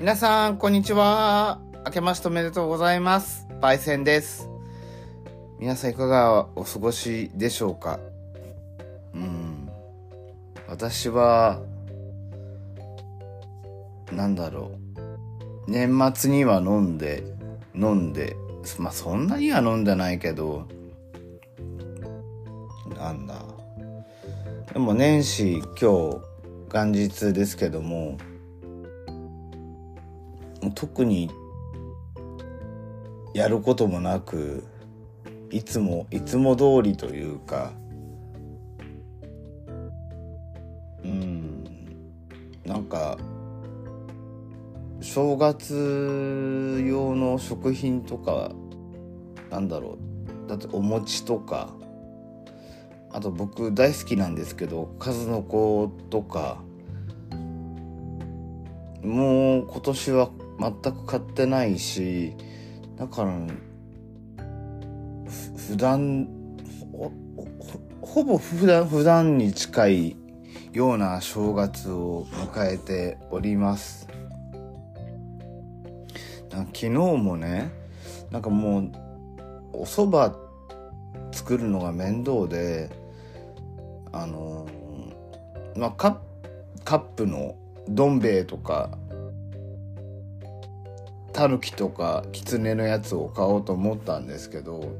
皆さん、こんにちは。明けましておめでとうございます。パイセンです。皆さんいかがお過ごしでしょうか？うん。私は、なんだろう。年末には飲んで、飲んで、まあ、そんなには飲んでないけど、なんだ。でも年始今日元日ですけども特にやることもなくいつもいつも通りというかうんなんか正月用の食品とかなんだろうだってお餅とかあと僕大好きなんですけど数の子とかもう今年は全く買ってないしだから普段ほほぼ普段普段に近いような正月を迎えております。昨日もねなんかもうお蕎麦作るのが面倒であのまあカップのどん兵衛とかタヌキとかキツネのやつを買おうと思ったんですけど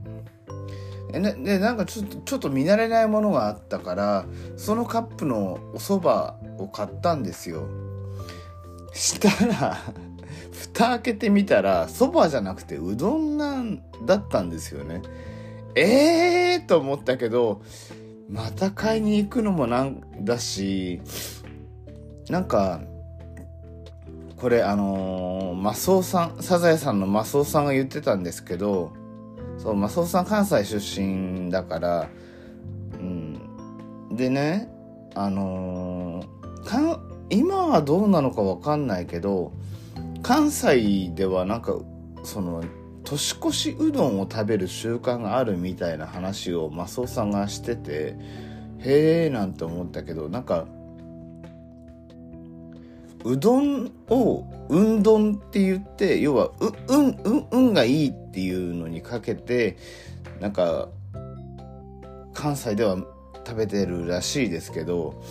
ででなんかちょっとちょっと見慣れないものがあったからそのカップのお蕎麦を買ったんですよ。したら蓋開けてみたら蕎麦じゃなくてうどんなんだったんですよね。ええー、と思ったけどまた買いに行くのもなんだしなんかこれあのー、マスオさんサザエさんのマスオさんが言ってたんですけどそうマスオさん関西出身だからうん。でねあのー、かん今はどうなのかわかんないけど関西ではなんかその年越しうどんを食べる習慣があるみたいな話をマスオさんがしててへえなんて思ったけどなんかうどんをうんどんって言って要はううんうんうんがいいっていうのにかけてなんか関西では食べてるらしいですけど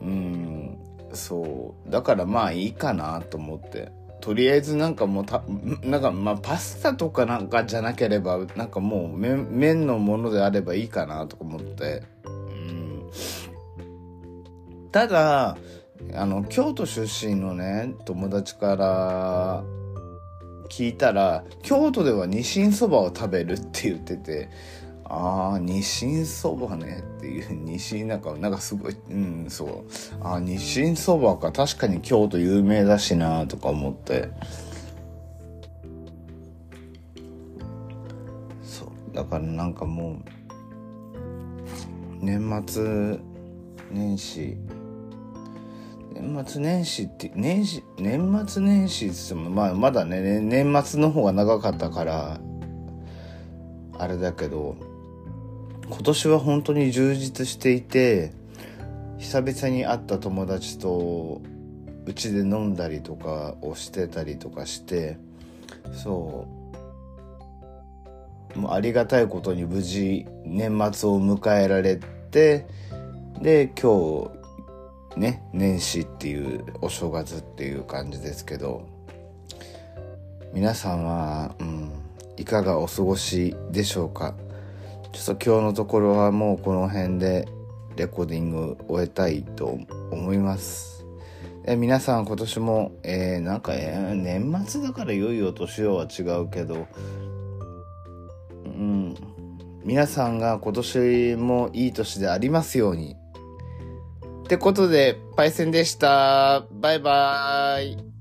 うんそう。だからまあいいかなと思って。とりあえずなんかもうたなんかまあパスタとかなんかじゃなければなんかもう麺麺のものであればいいかなとか思って。うん。ただあの京都出身のね友達から聞いたら京都ではニシンそばを食べるって言っててああニシンそばねっていう ニシンなんかなんかすごいうんそう。ああニシンそばか。確かに京都有名だしなとか思って。そう。だからなんかもう年末年始年末年始って年始年末年始っつってもまあまだね年末の方が長かったからあれだけど今年は本当に充実していて久々に会った友達とうちで飲んだりとかをしてたりとかしてそう。もうありがたいことに無事年末を迎えられてで今日ね年始っていうお正月っていう感じですけど皆さんは、うん、いかがお過ごしでしょうか？ちょっと今日のところはもうこの辺でレコーディング終えたいと思います。え皆さん今年も、えー、なんか、えー、年末だから良いお年をは違うけどうん皆さんが今年もいい年でありますように。ってことでパイセンでした。バイバーイ。